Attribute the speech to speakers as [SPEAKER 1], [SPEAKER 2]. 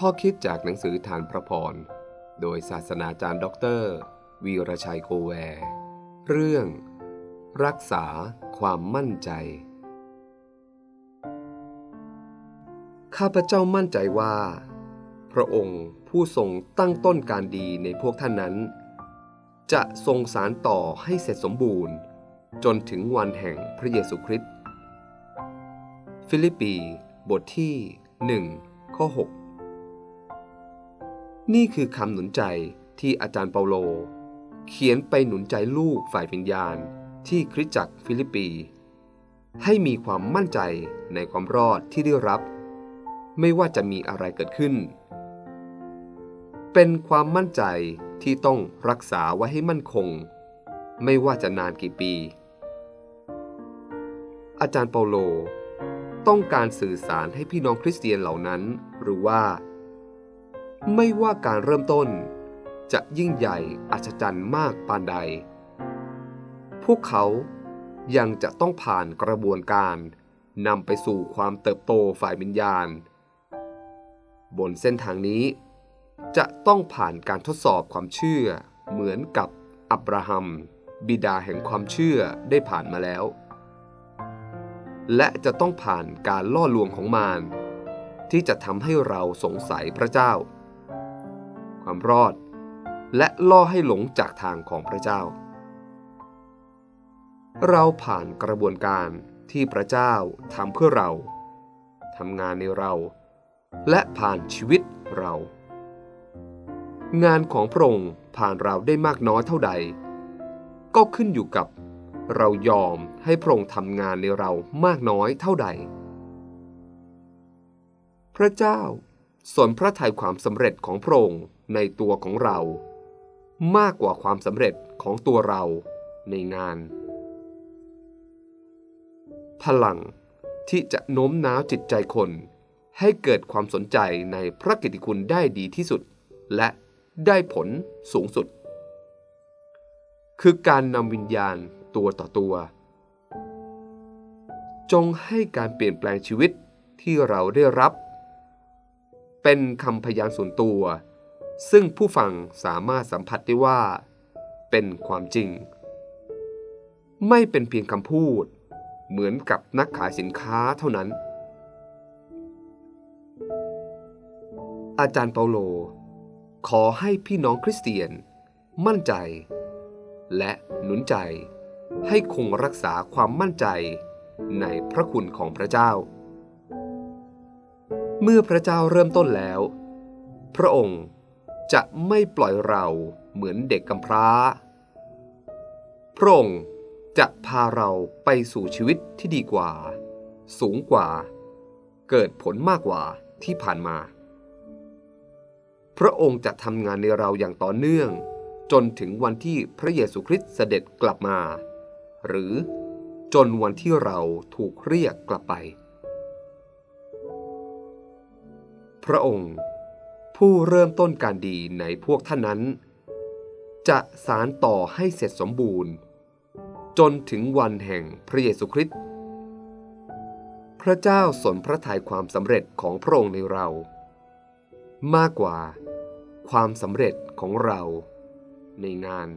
[SPEAKER 1] ข้อคิดจากหนังสือธารพระพร โดยศาสนาจารย์ด็อกเตอร์ วีรชัยโกแวร์เรื่อง รักษาความมั่นใจ ข้าพเจ้ามั่นใจว่า พระองค์ผู้ทรงตั้งต้นการดีในพวกท่านนั้น จะทรงสานต่อให้เสร็จสมบูรณ์ จนถึงวันแห่งพระเยซูคริสต์ฟิลิปปี บทที่ 1 ข้อ 6 นี่คือคำหนุนใจที่อาจารย์เปาโล เขียนไปหนุนใจลูกฝ่ายวิญญาณ ที่คริสตจักรฟิลิปปี ให้มีความมั่นใจในความรอดที่ได้รับ ไม่ว่าจะมีอะไรเกิดขึ้น เป็นความมั่นใจที่ต้องรักษาไว้ให้มั่นคง ไม่ว่าจะนานกี่ปี อาจารย์เปาโล ต้องการสื่อสารให้พี่น้องคริสเตียนเหล่านั้นหรือว่า ไม่ว่าการเริ่มต้น จะยิ่งใหญ่อัศจรรย์มากปานใด พวกเขายังจะต้องผ่านกระบวนการนำไปสู่ความเติบโตฝ่ายวิญญาณ บนเส้นทางนี้ จะต้องผ่านการทดสอบความเชื่อเหมือนกับอับราฮัม บิดาแห่งความเชื่อได้ผ่านมาแล้ว และจะต้องผ่านการล่อลวงของมารที่จะทำให้เราสงสัยพระเจ้า ความรอด และล่อให้หลงจากทางของพระเจ้า เราผ่านกระบวนการที่พระเจ้าทำเพื่อเราทำงานในเรา และผ่านชีวิตเรา งานของพระองค์ผ่านเราได้มากน้อยเท่าใด ก็ขึ้นอยู่กับเรายอมให้พระองค์ทำงานในเรามากน้อยเท่าใด พระเจ้า สนพระทัยความสำเร็จของพระองค์ในตัวของเรา มากกว่าความสำเร็จของตัวเราในงาน พลังที่จะโน้มน้าวจิตใจคนให้เกิดความสนใจในพระกิตติคุณได้ดีที่สุด และได้ผลสูงสุด คือการนำวิญญาณตัวต่อตัว จงให้การเปลี่ยนแปลงชีวิตที่เราได้รับ เป็นคำพยานส่วนตัว ซึ่งผู้ฟังสามารถสัมผัสได้ว่า เป็นความจริง ไม่เป็นเพียงคำพูด เหมือนกับนักขายสินค้าเท่านั้น อาจารย์เปาโล ขอให้พี่น้องคริสเตียน มั่นใจ และหนุนใจให้คงรักษาความมั่นใจในพระคุณของพระเจ้า เมื่อพระเจ้าเริ่มต้นแล้ว พระองค์จะไม่ปล่อยเราเหมือนเด็กกำพร้า พระองค์จะพาเราไปสู่ชีวิตที่ดีกว่า สูงกว่า เกิดผลมากกว่าที่ผ่านมา พระองค์จะทำงานในเราอย่างต่อเนื่อง จนถึงวันที่พระเยซูคริสต์เสด็จกลับมา หรือจนวันที่เราถูกเรียกกลับไป พระองค์ ผู้เริ่มต้นการดีในพวกท่านนั้น จะสารต่อให้เสร็จสมบูรณ์ จนถึงวันแห่งพระเยซูคริสต์พระเจ้าสนพระทัยความสำเร็จของพระองค์ในเรา มากกว่าความสำเร็จของเราในงาน